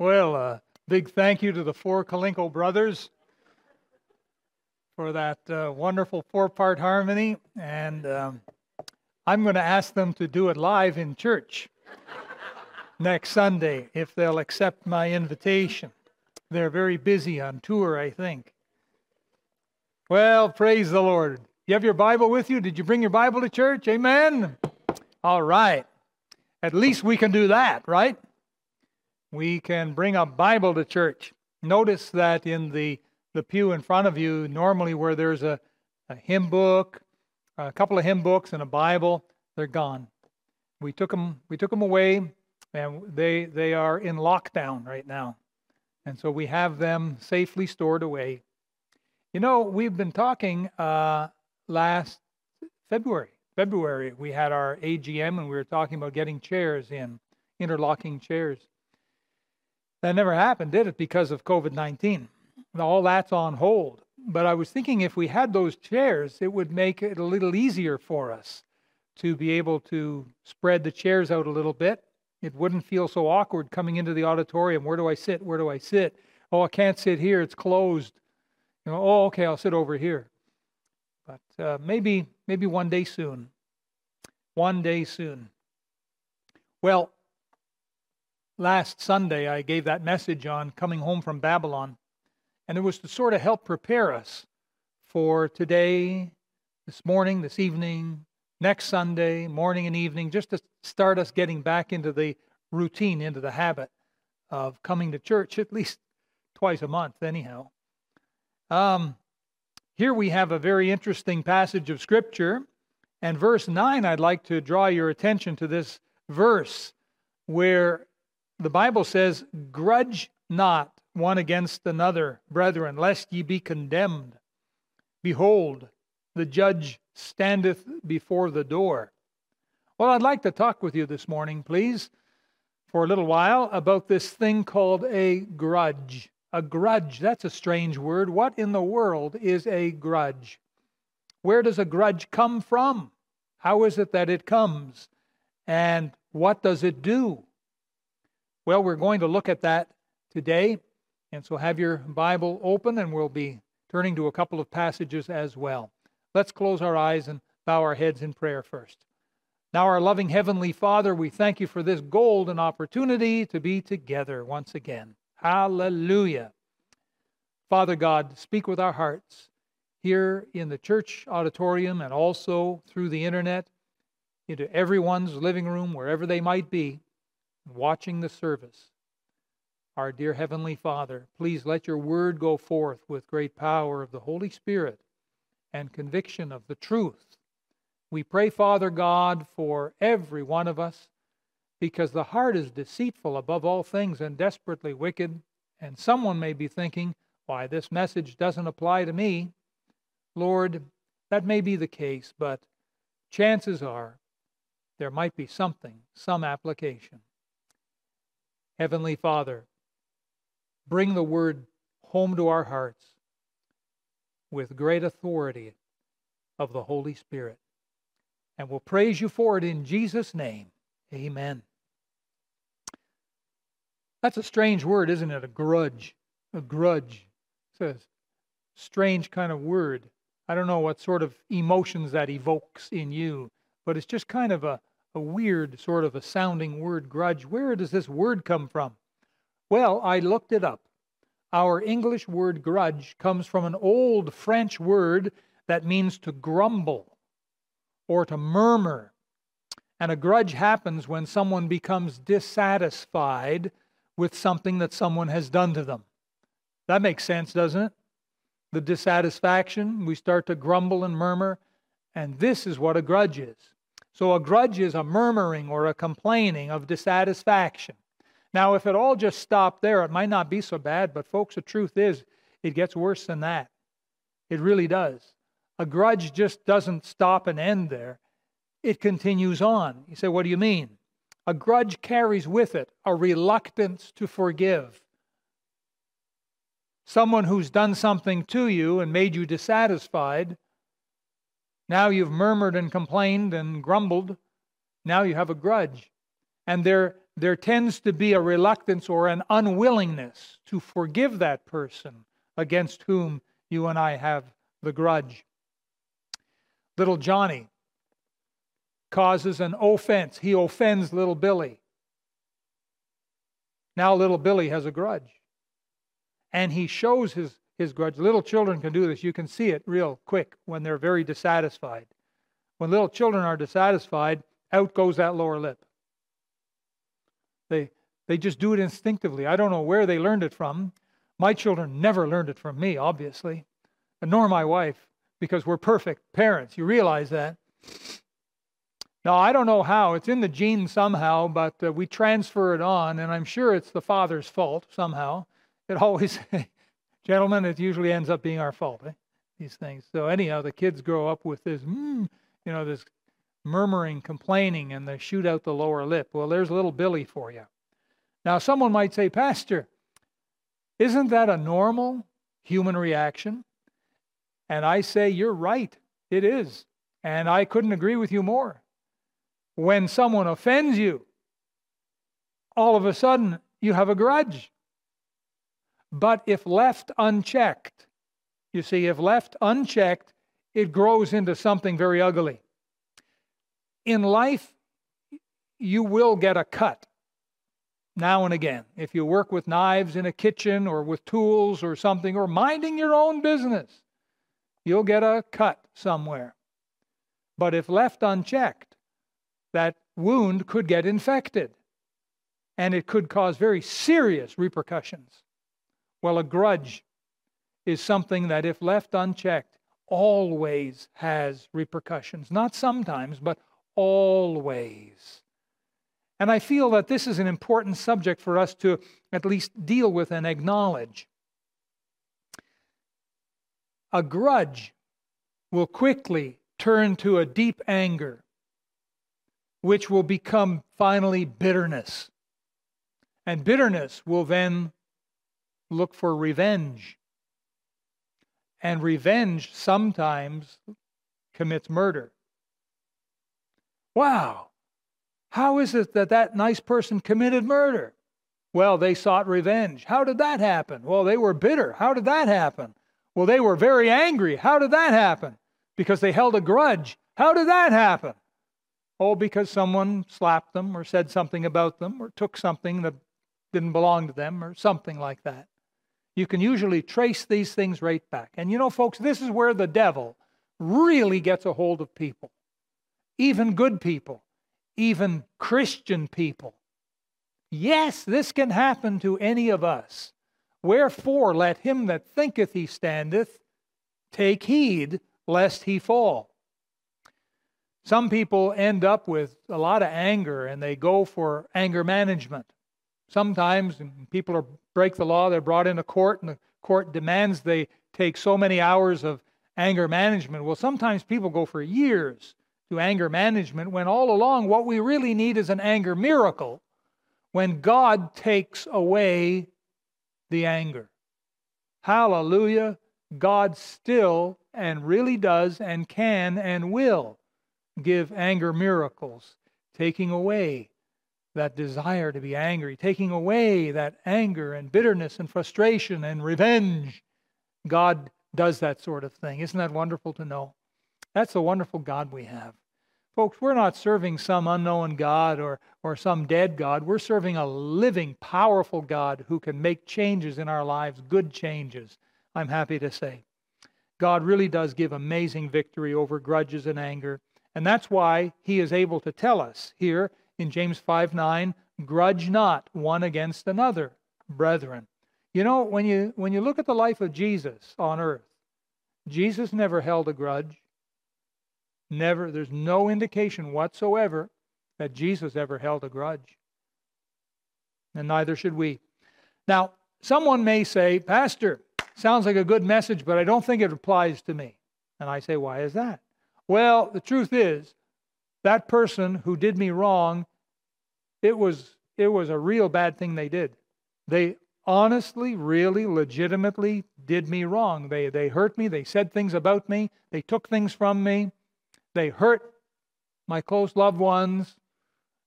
Well, a uh, big thank you to the four Kalinko brothers for that uh, wonderful four part harmony. And um, I'm going to ask them to do it live in church next Sunday if they'll accept my invitation. They're very busy on tour, I think. Well, praise the Lord. You have your Bible with you? Did you bring your Bible to church? Amen. All right. At least we can do that, right? We can bring a Bible to church. Notice that in the, the pew in front of you, normally where there's a, a hymn book, a couple of hymn books, and a Bible, they're gone. We took them, we took them away, and they, they are in lockdown right now. And so we have them safely stored away. You know, we've been talking uh, last February. February, we had our AGM and we were talking about getting chairs in, interlocking chairs. That never happened, did it, because of COVID 19? All that's on hold. But I was thinking if we had those chairs, it would make it a little easier for us to be able to spread the chairs out a little bit. It wouldn't feel so awkward coming into the auditorium. Where do I sit? Where do I sit? Oh, I can't sit here. It's closed. You know, oh, okay, I'll sit over here. But uh, maybe, maybe one day soon. One day soon. Well, last Sunday, I gave that message on coming home from Babylon, and it was to sort of help prepare us for today, this morning, this evening, next Sunday, morning and evening, just to start us getting back into the routine, into the habit of coming to church at least twice a month, anyhow. Um, here we have a very interesting passage of Scripture. And verse 9, I'd like to draw your attention to this verse where the Bible says, Grudge not one against another, brethren, lest ye be condemned. Behold, the judge standeth before the door. Well, I'd like to talk with you this morning, please, for a little while, about this thing called a grudge. A grudge, that's a strange word. What in the world is a grudge? Where does a grudge come from? How is it that it comes? And what does it do? Well, we're going to look at that today. And so have your Bible open, and we'll be turning to a couple of passages as well. Let's close our eyes and bow our heads in prayer first. Now, our loving Heavenly Father, we thank you for this golden opportunity to be together once again. Hallelujah. Father God, speak with our hearts here in the church auditorium and also through the internet into everyone's living room, wherever they might be watching the service. Our dear Heavenly Father, please let your word go forth with great power of the Holy Spirit and conviction of the truth. We pray, Father God, for every one of us, because the heart is deceitful above all things and desperately wicked. And someone may be thinking, why, this message doesn't apply to me. Lord, that may be the case, but chances are there might be something, some application. Heavenly Father, bring the word home to our hearts with great authority of the Holy Spirit. And we'll praise you for it in Jesus' name. Amen. That's a strange word, isn't it? A grudge. A grudge. It's a strange kind of word. I don't know what sort of emotions that evokes in you, but it's just kind of a, a weird sort of a sounding word, grudge. Where does this word come from? Well, I looked it up. Our English word grudge comes from an old French word that means to grumble or to murmur. And a grudge happens when someone becomes dissatisfied with something that someone has done to them. That makes sense, doesn't it? The dissatisfaction, we start to grumble and murmur, and this is what a grudge is. So a grudge is a murmuring or a complaining of dissatisfaction. Now, if it all just stopped there, it might not be so bad, but folks, the truth is, it gets worse than that. It really does. A grudge just doesn't stop and end there, it continues on. You say, what do you mean? A grudge carries with it a reluctance to forgive. Someone who's done something to you and made you dissatisfied now you've murmured and complained and grumbled. Now you have a grudge. And there, there tends to be a reluctance or an unwillingness to forgive that person against whom you and I have the grudge. Little Johnny causes an offense. He offends little Billy. Now little Billy has a grudge. And he shows his, his grudge. Little children can do this. You can see it real quick when they're very dissatisfied. When little children are dissatisfied, out goes that lower lip. They, they just do it instinctively. I don't know where they learned it from. My children never learned it from me, obviously, nor my wife, because we're perfect parents. You realize that. Now, I don't know how. It's in the gene somehow, but uh, we transfer it on, and I'm sure it's the father's fault somehow. It always, gentlemen, it usually ends up being our fault, eh? these things. So, anyhow, the kids grow up with this, mm, you know, this murmuring, complaining, and they shoot out the lower lip. Well, there's a little Billy for you. Now, someone might say, Pastor, isn't that a normal human reaction? And I say, You're right. It is. And I couldn't agree with you more when someone offends you, all of a sudden you have a grudge. But if left unchecked, you see, if left unchecked, it grows into something very ugly. In life, you will get a cut now and again. If you work with knives in a kitchen or with tools or something, or minding your own business, you'll get a cut somewhere. But if left unchecked, that wound could get infected and it could cause very serious repercussions. Well, a grudge is something that, if left unchecked, always has repercussions. Not sometimes, but always. And I feel that this is an important subject for us to at least deal with and acknowledge. A grudge will quickly turn to a deep anger which will become finally bitterness. And bitterness will then look for revenge. And revenge sometimes commits murder. Wow, how is it that that nice person committed murder? Well, they sought revenge. How did that happen? Well, they were bitter. How did that happen? Well, they were very angry. How did that happen? Because they held a grudge. How did that happen? Oh, because someone slapped them or said something about them or took something that didn't belong to them or something like that. You can usually trace these things right back. And you know, folks, this is where the devil really gets a hold of people, even good people, even Christian people. Yes, this can happen to any of us. Wherefore, let him that thinketh he standeth take heed lest he fall. Some people end up with a lot of anger and they go for anger management. Sometimes people are, break the law, they're brought into court, and the court demands they take so many hours of anger management. Well, sometimes people go for years to anger management when all along what we really need is an anger miracle when God takes away the anger. Hallelujah. God still and really does and can and will give anger miracles, taking away that desire to be angry, taking away that anger and bitterness and frustration and revenge. God does that sort of thing. Isn't that wonderful to know? That's a wonderful God we have. Folks, we're not serving some unknown God or, or some dead God. We're serving a living, powerful God who can make changes in our lives, good changes, I'm happy to say. God really does give amazing victory over grudges and anger. And that's why he is able to tell us here in James 5 9, grudge not one against another, brethren. You know, when you, when you look at the life of Jesus on earth, Jesus never held a grudge. Never, there's no indication whatsoever that Jesus ever held a grudge. And neither should we. Now, someone may say, Pastor, sounds like a good message, but I don't think it applies to me. And I say, why is that? Well, the truth is, that person who did me wrong, it was it was a real bad thing they did. They honestly, really, legitimately did me wrong. They they hurt me, they said things about me, they took things from me, they hurt my close loved ones,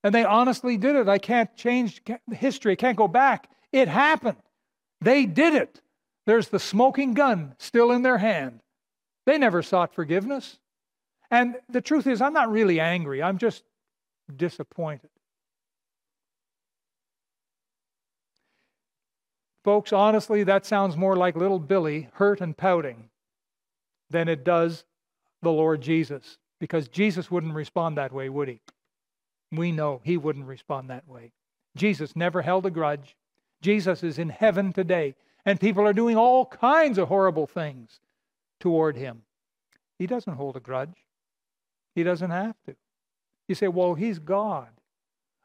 And they honestly did it. I can't change history, I can't go back. It happened. They did it. There's the smoking gun still in their hand. They never sought forgiveness. And the truth is, I'm not really angry, I'm just disappointed. Folks, honestly, that sounds more like little Billy hurt and pouting than it does the Lord Jesus, because Jesus wouldn't respond that way, would he? We know he wouldn't respond that way. Jesus never held a grudge. Jesus is in heaven today, and people are doing all kinds of horrible things toward him. He doesn't hold a grudge, he doesn't have to. You say, well, he's God.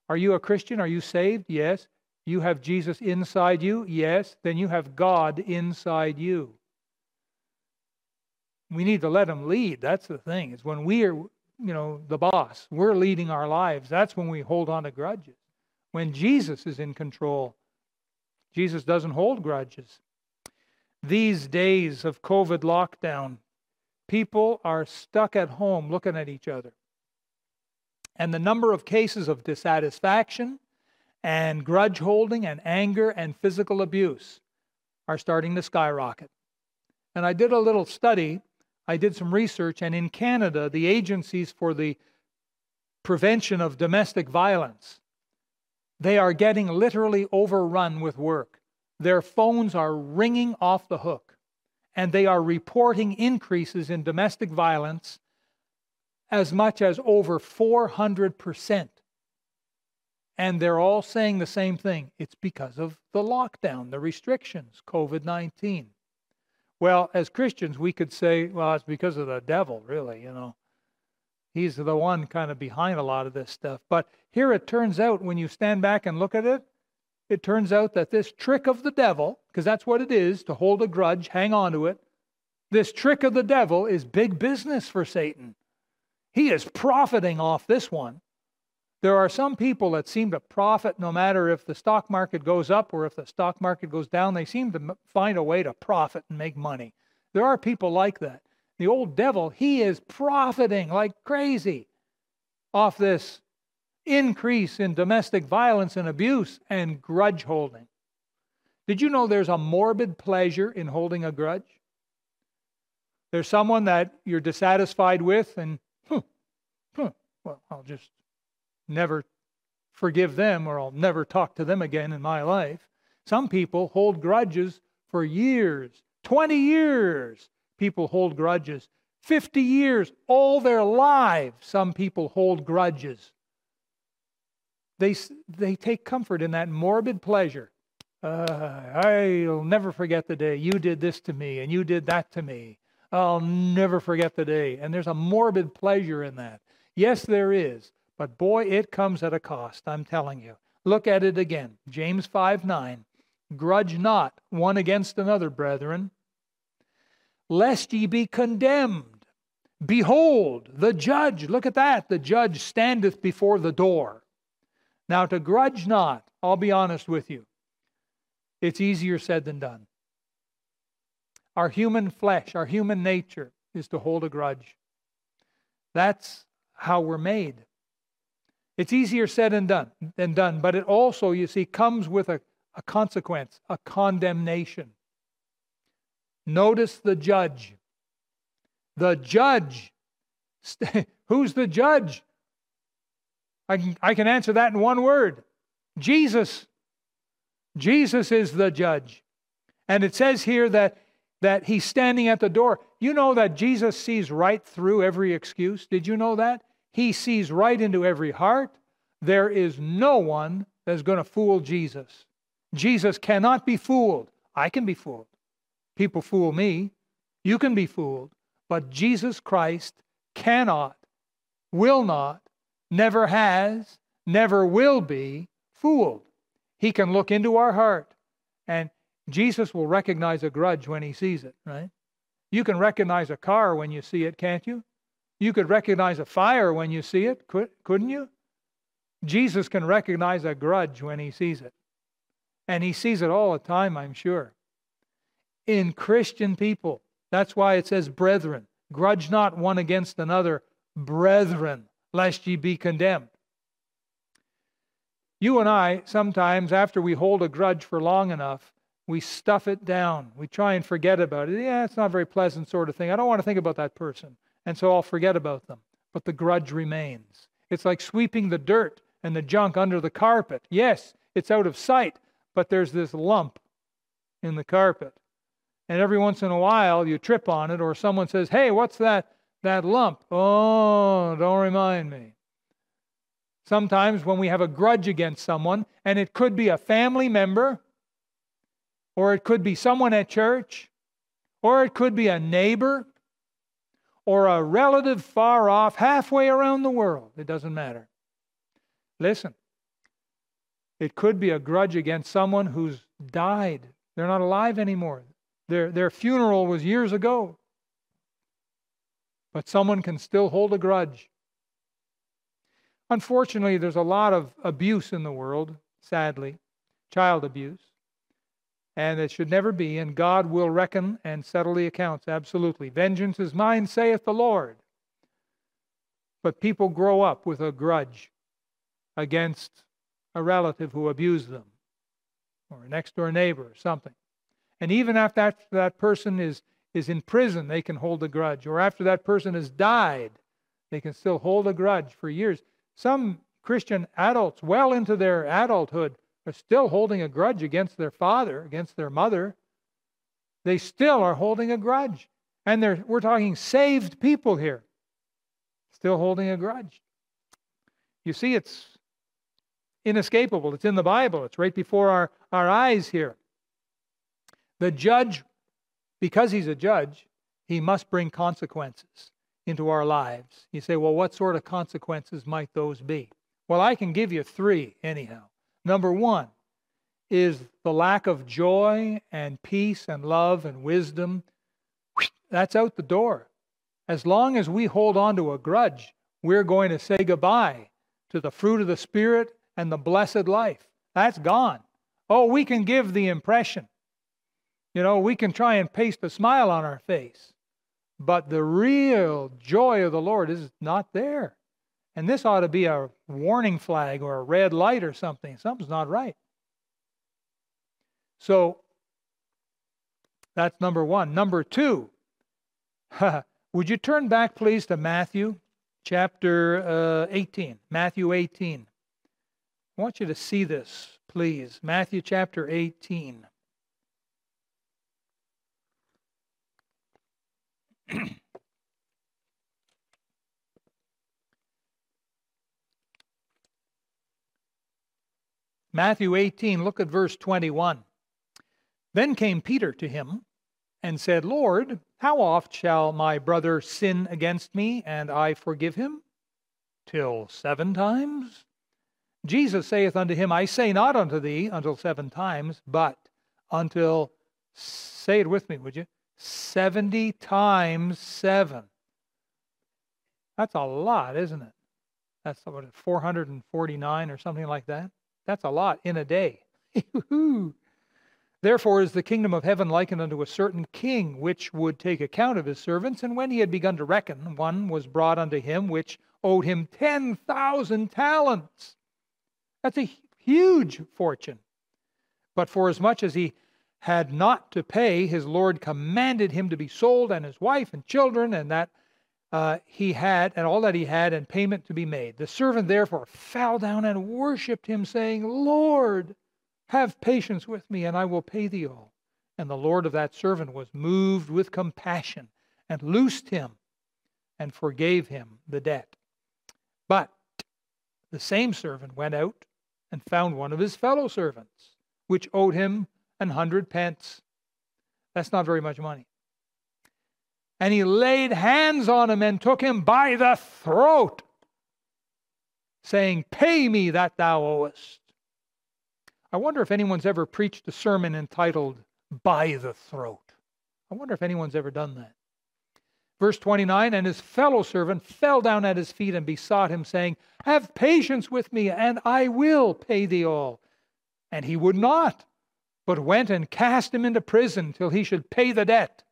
Are you a Christian? Are you saved? Yes. You have Jesus inside you? Yes. Then you have God inside you. We need to let him lead. That's the thing. Is when we are, you know, the boss, we're leading our lives. That's when we hold on to grudges. When Jesus is in control, Jesus doesn't hold grudges. These days of COVID lockdown, people are stuck at home looking at each other. And the number of cases of dissatisfaction, and grudge holding and anger and physical abuse are starting to skyrocket. And I did a little study, I did some research, and in Canada, the agencies for the prevention of domestic violence, they are getting literally overrun with work. Their phones are ringing off the hook, and they are reporting increases in domestic violence as much as over 400%. And they're all saying the same thing. It's because of the lockdown, the restrictions, COVID 19. Well, as Christians, we could say, well, it's because of the devil, really, you know. He's the one kind of behind a lot of this stuff. But here it turns out, when you stand back and look at it, it turns out that this trick of the devil, because that's what it is to hold a grudge, hang on to it, this trick of the devil is big business for Satan. He is profiting off this one. There are some people that seem to profit no matter if the stock market goes up or if the stock market goes down. They seem to find a way to profit and make money. There are people like that. The old devil, he is profiting like crazy off this increase in domestic violence and abuse and grudge holding. Did you know there's a morbid pleasure in holding a grudge? There's someone that you're dissatisfied with, and, huh, huh, well, I'll just never forgive them or I'll never talk to them again in my life. Some people hold grudges for years, 20 years. People hold grudges. 50 years, all their lives, some people hold grudges. They, they take comfort in that morbid pleasure. Uh, I'll never forget the day you did this to me and you did that to me. I'll never forget the day. And there's a morbid pleasure in that. Yes, there is. But boy, it comes at a cost, I'm telling you. Look at it again. James 5 9. Grudge not one against another, brethren, lest ye be condemned. Behold, the judge, look at that, the judge standeth before the door. Now, to grudge not, I'll be honest with you, it's easier said than done. Our human flesh, our human nature is to hold a grudge. That's how we're made. It's easier said and done than done, but it also, you see, comes with a, a consequence, a condemnation. Notice the judge. The judge. Who's the judge? I can, I can answer that in one word Jesus. Jesus is the judge. And it says here that, that he's standing at the door. You know that Jesus sees right through every excuse? Did you know that? He sees right into every heart. There is no one that's going to fool Jesus. Jesus cannot be fooled. I can be fooled. People fool me. You can be fooled. But Jesus Christ cannot, will not, never has, never will be fooled. He can look into our heart, and Jesus will recognize a grudge when he sees it, right? You can recognize a car when you see it, can't you? You could recognize a fire when you see it, couldn't you? Jesus can recognize a grudge when he sees it. And he sees it all the time, I'm sure. In Christian people, that's why it says, brethren, grudge not one against another, brethren, lest ye be condemned. You and I, sometimes after we hold a grudge for long enough, we stuff it down. We try and forget about it. Yeah, it's not a very pleasant sort of thing. I don't want to think about that person. And so I'll forget about them. But the grudge remains. It's like sweeping the dirt and the junk under the carpet. Yes, it's out of sight, but there's this lump in the carpet. And every once in a while you trip on it, or someone says, Hey, what's that, that lump? Oh, don't remind me. Sometimes when we have a grudge against someone, and it could be a family member, or it could be someone at church, or it could be a neighbor, or a relative far off, halfway around the world. It doesn't matter. Listen, it could be a grudge against someone who's died. They're not alive anymore. Their, their funeral was years ago. But someone can still hold a grudge. Unfortunately, there's a lot of abuse in the world, sadly, child abuse. And it should never be, and God will reckon and settle the accounts, absolutely. Vengeance is mine, saith the Lord. But people grow up with a grudge against a relative who abused them, or a next door neighbor, or something. And even after that, that person is, is in prison, they can hold a grudge. Or after that person has died, they can still hold a grudge for years. Some Christian adults, well into their adulthood, are still holding a grudge against their father, against their mother. They still are holding a grudge. And we're talking saved people here, still holding a grudge. You see, it's inescapable. It's in the Bible, it's right before our, our eyes here. The judge, because he's a judge, he must bring consequences into our lives. You say, well, what sort of consequences might those be? Well, I can give you three, anyhow. Number one is the lack of joy and peace and love and wisdom. That's out the door. As long as we hold on to a grudge, we're going to say goodbye to the fruit of the Spirit and the blessed life. That's gone. Oh, we can give the impression you know, we can try and paste a smile on our face, but the real joy of the Lord is not there. And this ought to be a warning flag or a red light or something. Something's not right. So that's number one. Number two, would you turn back, please, to Matthew chapter uh, 18? Matthew 18. I want you to see this, please. Matthew chapter 18. Matthew 18, look at verse 21. Then came Peter to him and said, Lord, how oft shall my brother sin against me and I forgive him? Till seven times? Jesus saith unto him, I say not unto thee until seven times, but until, say it with me, would you? 70 times 7. That's a lot, isn't it? That's what, 449 or something like that. That's a lot in a day. Therefore is the kingdom of heaven likened unto a certain king, which would take account of his servants. And when he had begun to reckon, one was brought unto him which owed him 10,000 talents. That's a huge fortune. But for as much as he had not to pay, his Lord commanded him to be sold and his wife and children and that uh, he had and all that he had and payment to be made. The servant therefore fell down and worshipped him, saying, Lord, have patience with me, and I will pay thee all. And the Lord of that servant was moved with compassion and loosed him and forgave him the debt. But the same servant went out and found one of his fellow servants, which owed him an hundred pence. That's not very much money. And he laid hands on him and took him by the throat, saying, Pay me that thou owest. I wonder if anyone's ever preached a sermon entitled By the Throat. I wonder if anyone's ever done that. Verse 29 And his fellow servant fell down at his feet and besought him, saying, Have patience with me, and I will pay thee all. And he would not but went and cast him into prison till he should pay the debt.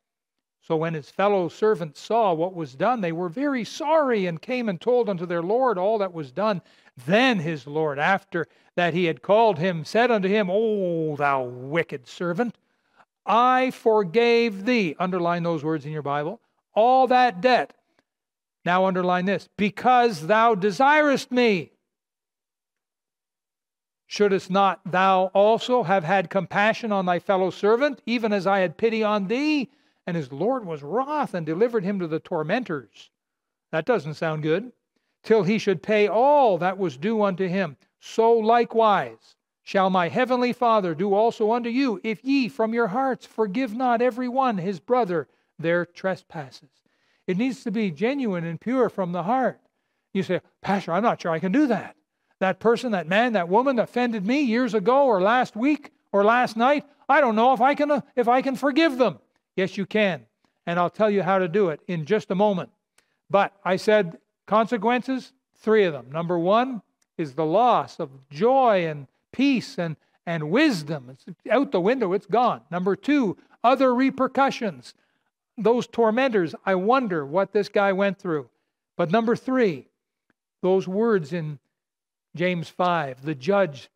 So when his fellow servants saw what was done, they were very sorry and came and told unto their Lord all that was done. Then his Lord, after that he had called him, said unto him, O thou wicked servant, I forgave thee, underline those words in your Bible, all that debt. Now underline this, because thou desirest me. Shouldst not thou also have had compassion on thy fellow servant, even as I had pity on thee? And his Lord was wroth and delivered him to the tormentors. That doesn't sound good. Till he should pay all that was due unto him. So likewise shall my heavenly Father do also unto you, if ye from your hearts forgive not every one his brother their trespasses. It needs to be genuine and pure from the heart. You say, Pastor, I'm not sure I can do that. That person, that man, that woman offended me years ago or last week or last night. I don't know if I can uh, if I can forgive them. Yes, you can. And I'll tell you how to do it in just a moment. But I said consequences, three of them. Number one is the loss of joy and peace and, and wisdom. It's out the window, it's gone. Number two, other repercussions. Those tormentors, I wonder what this guy went through. But number three, those words in James 5, the judge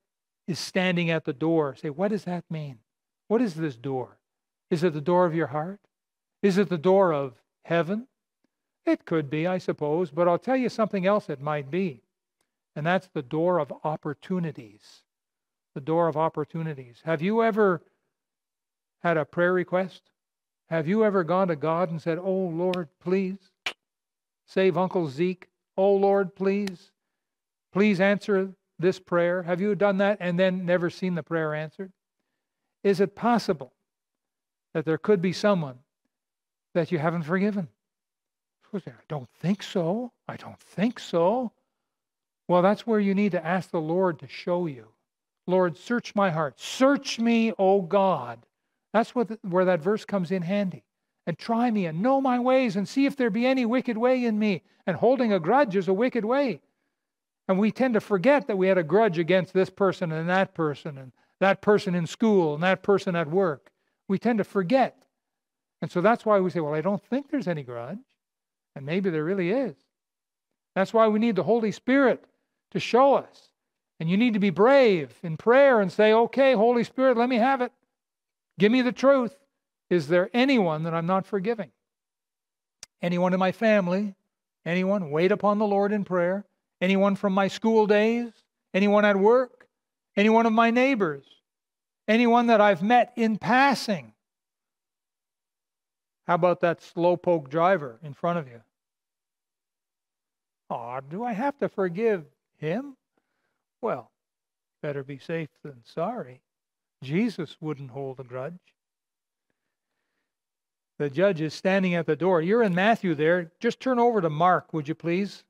is standing at the door. Say, what does that mean? What is this door? Is it the door of your heart? Is it the door of heaven? It could be, I suppose, but I'll tell you something else it might be. And that's the door of opportunities. The door of opportunities. Have you ever had a prayer request? Have you ever gone to God and said, Oh Lord, please save Uncle Zeke? Oh Lord, please, please answer this prayer? Have you done that and then never seen the prayer answered? Is it possible that there could be someone that you haven't forgiven. I don't think so. I don't think so. Well, that's where you need to ask the Lord to show you. Lord, search my heart. Search me, O God. That's what the, where that verse comes in handy. And try me and know my ways and see if there be any wicked way in me. And holding a grudge is a wicked way. And we tend to forget that we had a grudge against this person and that person and that person in school and that person at work we tend to forget. And so that's why we say, well, I don't think there's any grudge. And maybe there really is. That's why we need the Holy Spirit to show us. And you need to be brave in prayer and say, okay, Holy Spirit, let me have it. Give me the truth. Is there anyone that I'm not forgiving? Anyone in my family? Anyone? Wait upon the Lord in prayer. Anyone from my school days? Anyone at work? Anyone of my neighbors? Anyone that I've met in passing. How about that slowpoke driver in front of you? Oh, do I have to forgive him? Well, better be safe than sorry. Jesus wouldn't hold a grudge. The judge is standing at the door. You're in Matthew there. Just turn over to Mark, would you please?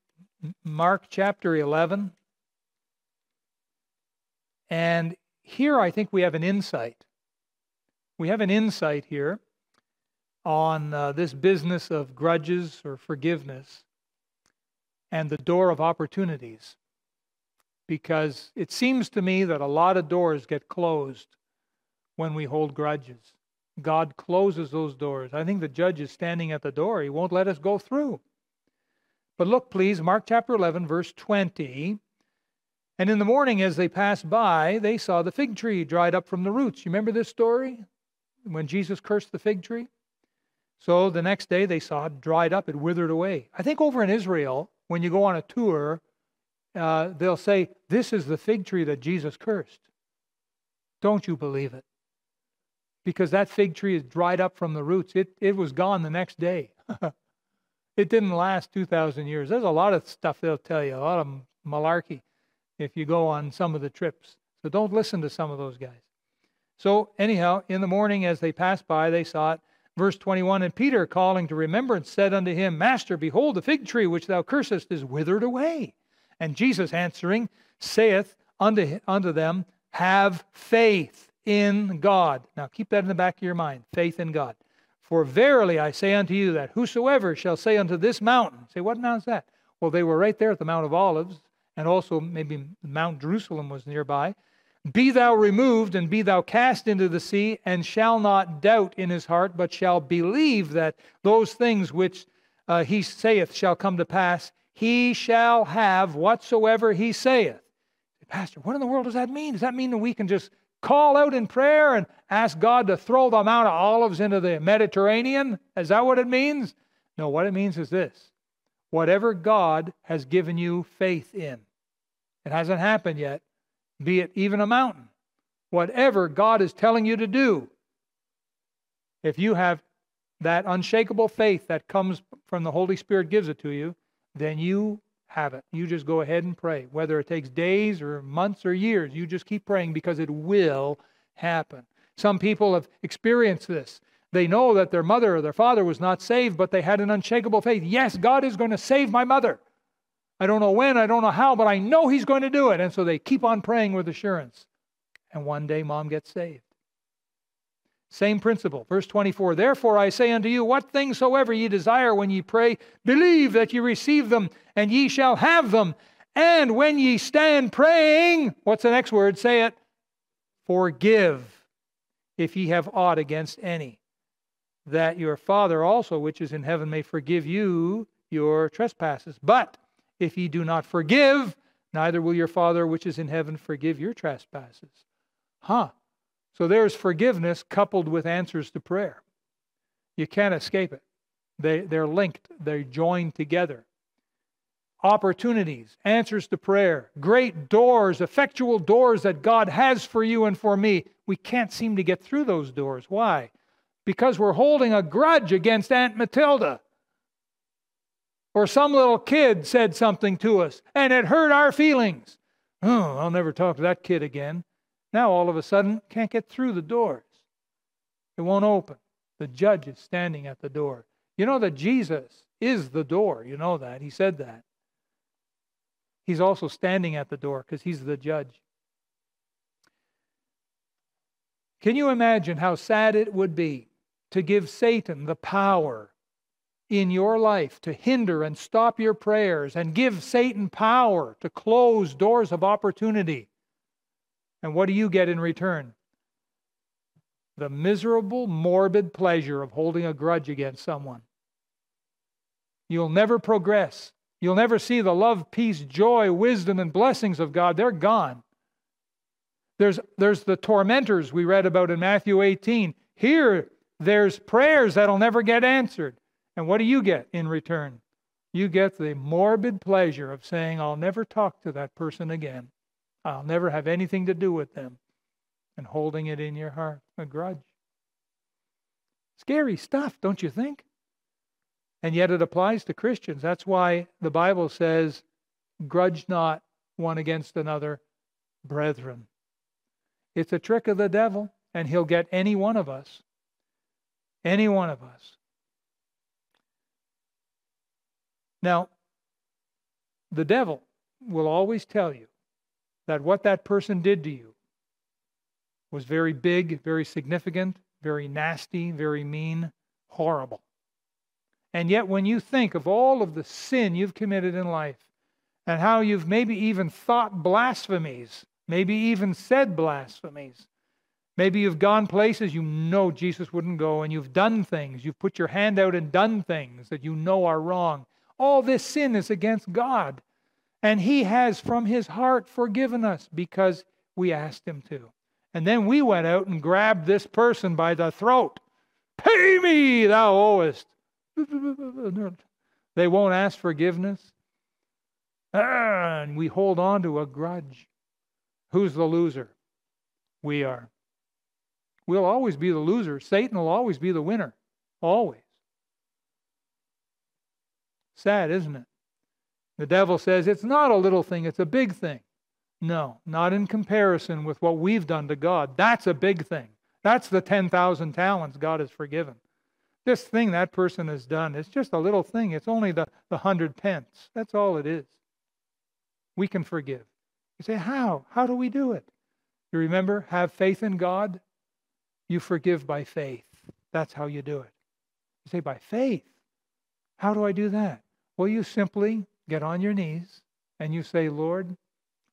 Mark chapter 11. And here I think we have an insight. We have an insight here on uh, this business of grudges or forgiveness and the door of opportunities. Because it seems to me that a lot of doors get closed when we hold grudges. God closes those doors. I think the judge is standing at the door. He won't let us go through. But look, please, Mark chapter 11, verse 20. And in the morning, as they passed by, they saw the fig tree dried up from the roots. You remember this story? When Jesus cursed the fig tree? So the next day, they saw it dried up, it withered away. I think over in Israel, when you go on a tour, uh, they'll say, This is the fig tree that Jesus cursed. Don't you believe it? Because that fig tree is dried up from the roots. It, it was gone the next day. it didn't last 2,000 years. There's a lot of stuff they'll tell you, a lot of malarkey if you go on some of the trips. So don't listen to some of those guys. So, anyhow, in the morning as they passed by, they saw it. Verse 21 And Peter, calling to remembrance, said unto him, Master, behold, the fig tree which thou cursest is withered away. And Jesus answering saith unto, unto them, Have faith in God. Now keep that in the back of your mind faith in God. For verily I say unto you that whosoever shall say unto this mountain, say, What mountain is that? Well, they were right there at the Mount of Olives and also maybe Mount Jerusalem was nearby. Be thou removed, and be thou cast into the sea, and shall not doubt in his heart, but shall believe that those things which uh, he saith shall come to pass, he shall have whatsoever he saith. Pastor, what in the world does that mean? Does that mean that we can just call out in prayer and ask God to throw the Mount of Olives into the Mediterranean? Is that what it means? No, what it means is this whatever God has given you faith in, it hasn't happened yet, be it even a mountain, whatever God is telling you to do, if you have that unshakable faith that comes from the Holy Spirit gives it to you, then you have it. You just go ahead and pray. Whether it takes days or months or years, you just keep praying because it will happen. Some people have experienced this. They know that their mother or their father was not saved, but they had an unshakable faith. Yes, God is going to save my mother. I don't know when, I don't know how, but I know He's going to do it. And so they keep on praying with assurance. And one day, mom gets saved. Same principle. Verse 24 Therefore I say unto you, what things soever ye desire when ye pray, believe that ye receive them, and ye shall have them. And when ye stand praying, what's the next word? Say it. Forgive if ye have aught against any, that your Father also, which is in heaven, may forgive you your trespasses. But if ye do not forgive, neither will your Father, which is in heaven, forgive your trespasses. Huh. So there's forgiveness coupled with answers to prayer. You can't escape it. They, they're linked, they're joined together. Opportunities, answers to prayer, great doors, effectual doors that God has for you and for me. We can't seem to get through those doors. Why? Because we're holding a grudge against Aunt Matilda. Or some little kid said something to us and it hurt our feelings. Oh, I'll never talk to that kid again. Now all of a sudden, can't get through the doors. It won't open. The judge is standing at the door. You know that Jesus is the door. You know that. He said that. He's also standing at the door because he's the judge. Can you imagine how sad it would be to give Satan the power in your life to hinder and stop your prayers and give Satan power to close doors of opportunity? And what do you get in return? The miserable, morbid pleasure of holding a grudge against someone. You'll never progress. You'll never see the love, peace, joy, wisdom, and blessings of God. They're gone. There's, there's the tormentors we read about in Matthew 18. Here, there's prayers that'll never get answered. And what do you get in return? You get the morbid pleasure of saying, I'll never talk to that person again. I'll never have anything to do with them. And holding it in your heart, a grudge. Scary stuff, don't you think? And yet it applies to Christians. That's why the Bible says, grudge not one against another, brethren. It's a trick of the devil, and he'll get any one of us. Any one of us. Now, the devil will always tell you that what that person did to you was very big, very significant, very nasty, very mean, horrible. And yet, when you think of all of the sin you've committed in life and how you've maybe even thought blasphemies, maybe even said blasphemies, maybe you've gone places you know Jesus wouldn't go, and you've done things, you've put your hand out and done things that you know are wrong. All this sin is against God. And he has from his heart forgiven us because we asked him to. And then we went out and grabbed this person by the throat. Pay me, thou owest. They won't ask forgiveness. Ah, and we hold on to a grudge. Who's the loser? We are. We'll always be the loser. Satan will always be the winner. Always. Sad, isn't it? The devil says it's not a little thing, it's a big thing. No, not in comparison with what we've done to God. That's a big thing. That's the 10,000 talents God has forgiven. This thing that person has done, it's just a little thing. It's only the, the hundred pence. That's all it is. We can forgive. You say, How? How do we do it? You remember, have faith in God. You forgive by faith. That's how you do it. You say, By faith. How do I do that? Well, you simply get on your knees and you say, Lord,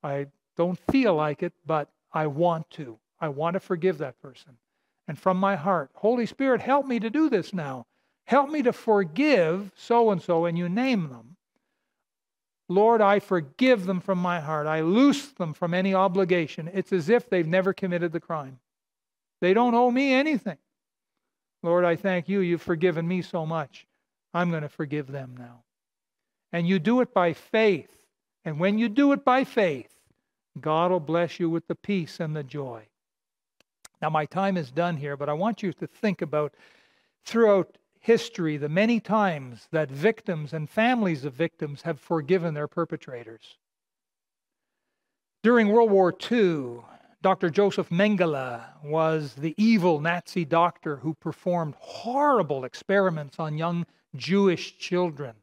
I don't feel like it, but I want to. I want to forgive that person. And from my heart, Holy Spirit, help me to do this now. Help me to forgive so and so, and you name them. Lord, I forgive them from my heart. I loose them from any obligation. It's as if they've never committed the crime. They don't owe me anything. Lord, I thank you. You've forgiven me so much. I'm going to forgive them now. And you do it by faith. And when you do it by faith, God will bless you with the peace and the joy. Now, my time is done here, but I want you to think about throughout history the many times that victims and families of victims have forgiven their perpetrators. During World War II, Dr. Joseph Mengele was the evil Nazi doctor who performed horrible experiments on young Jewish children,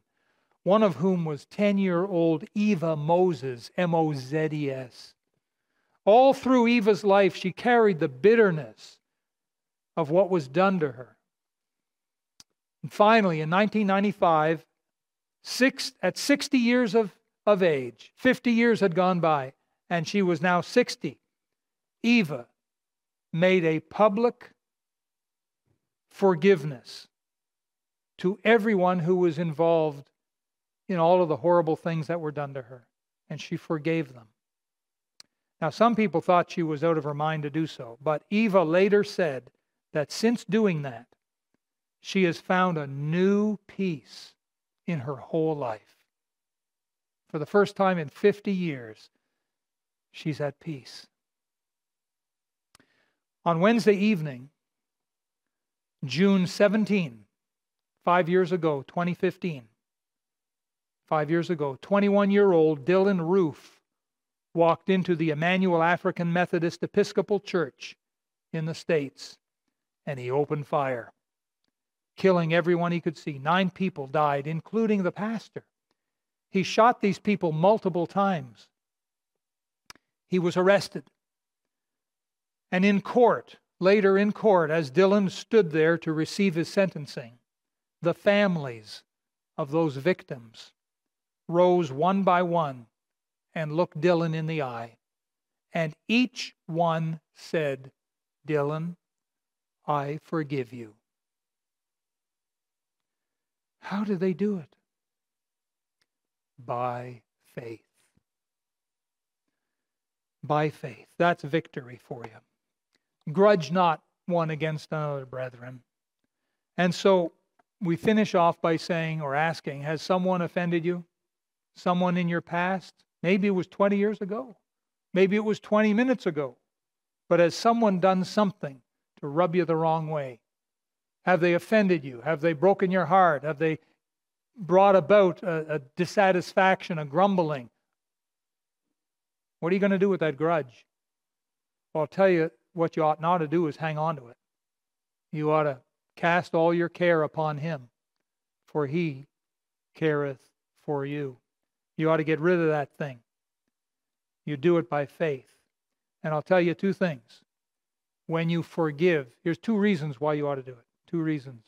one of whom was 10 year old Eva Mozes, M O Z E S. All through Eva's life, she carried the bitterness of what was done to her. And finally, in 1995, six, at 60 years of, of age, 50 years had gone by, and she was now 60, Eva made a public forgiveness to everyone who was involved in all of the horrible things that were done to her, and she forgave them. Now, some people thought she was out of her mind to do so, but Eva later said that since doing that, she has found a new peace in her whole life. For the first time in 50 years, she's at peace. On Wednesday evening, June 17, five years ago, 2015, five years ago, 21 year old Dylann Roof walked into the Emanuel African Methodist Episcopal Church in the States and he opened fire, killing everyone he could see. Nine people died, including the pastor. He shot these people multiple times. He was arrested. And in court, later in court, as Dylann stood there to receive his sentencing, the families of those victims rose one by one and looked Dylann in the eye. And each one said, Dylann, I forgive you. How do they do it? By faith. By faith. That's victory for you. Grudge not one against another, brethren. And so we finish off by saying or asking Has someone offended you? Someone in your past? Maybe it was 20 years ago. Maybe it was 20 minutes ago. But has someone done something to rub you the wrong way? Have they offended you? Have they broken your heart? Have they brought about a, a dissatisfaction, a grumbling? What are you going to do with that grudge? Well, I'll tell you what you ought not to do is hang on to it. You ought to cast all your care upon him, for he careth for you. You ought to get rid of that thing. You do it by faith. And I'll tell you two things. When you forgive, here's two reasons why you ought to do it. Two reasons.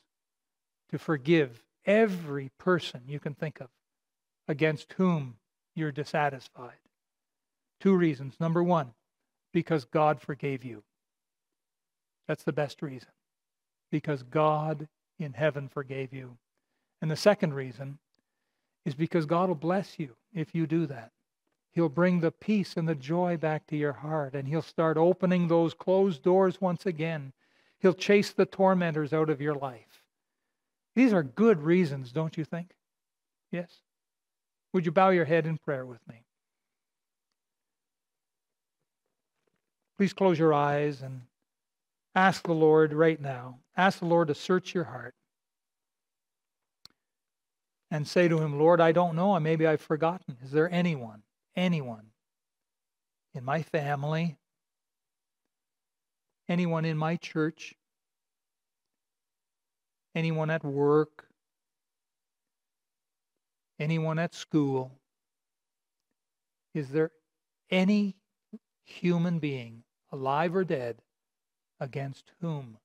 To forgive every person you can think of against whom you're dissatisfied. Two reasons. Number one, because God forgave you. That's the best reason. Because God in heaven forgave you. And the second reason is because God will bless you if you do that. He'll bring the peace and the joy back to your heart, and He'll start opening those closed doors once again. He'll chase the tormentors out of your life. These are good reasons, don't you think? Yes? Would you bow your head in prayer with me? Please close your eyes and ask the Lord right now. Ask the Lord to search your heart and say to him, Lord, I don't know. Maybe I've forgotten. Is there anyone, anyone in my family, anyone in my church, anyone at work, anyone at school? Is there any human being, alive or dead, against whom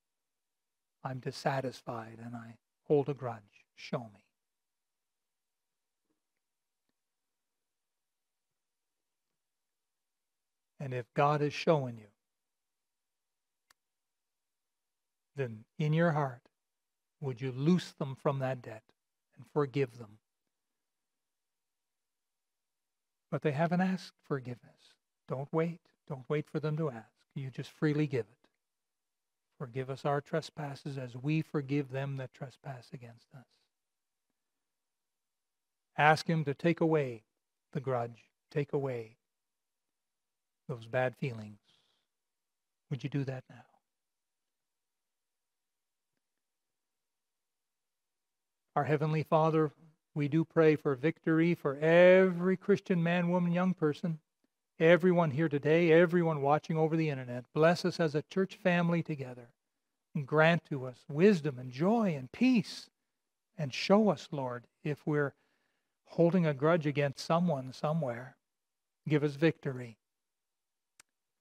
I'm dissatisfied and I hold a grudge? Show me. And if God is showing you, then in your heart, would you loose them from that debt and forgive them? But they haven't asked forgiveness. Don't wait. Don't wait for them to ask. You just freely give it. Forgive us our trespasses as we forgive them that trespass against us. Ask Him to take away the grudge, take away those bad feelings. Would you do that now? Our Heavenly Father, we do pray for victory for every Christian man, woman, young person, everyone here today, everyone watching over the internet. Bless us as a church family together and grant to us wisdom and joy and peace. And show us, Lord, if we're holding a grudge against someone somewhere. Give us victory.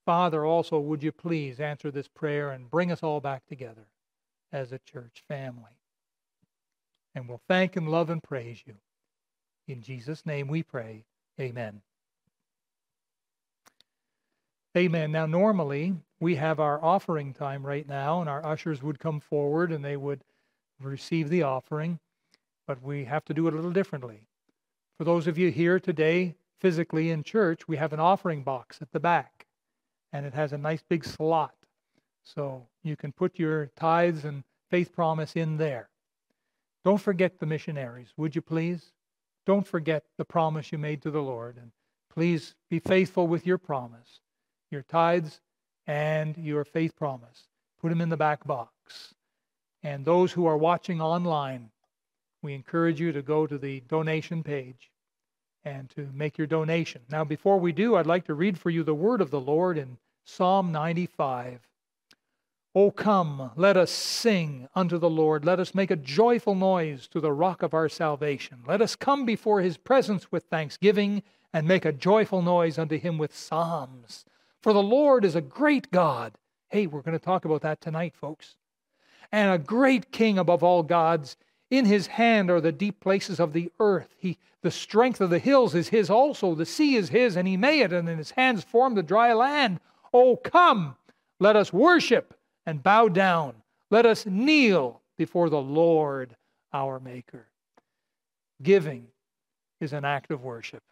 Father, also, would you please answer this prayer and bring us all back together as a church family? And we'll thank and love and praise you. In Jesus' name we pray. Amen. Amen. Now, normally we have our offering time right now, and our ushers would come forward and they would receive the offering, but we have to do it a little differently. For those of you here today, physically in church, we have an offering box at the back, and it has a nice big slot. So you can put your tithes and faith promise in there. Don't forget the missionaries, would you please? Don't forget the promise you made to the Lord, and please be faithful with your promise, your tithes and your faith promise. Put them in the back box. And those who are watching online, we encourage you to go to the donation page and to make your donation. Now, before we do, I'd like to read for you the word of the Lord in Psalm 95. O come, let us sing unto the Lord. Let us make a joyful noise to the rock of our salvation. Let us come before his presence with thanksgiving and make a joyful noise unto him with psalms. For the Lord is a great God. Hey, we're going to talk about that tonight, folks. And a great king above all gods. In his hand are the deep places of the earth. He, the strength of the hills is his also. The sea is his, and he made it, and in his hands formed the dry land. Oh, come, let us worship and bow down. Let us kneel before the Lord our Maker. Giving is an act of worship.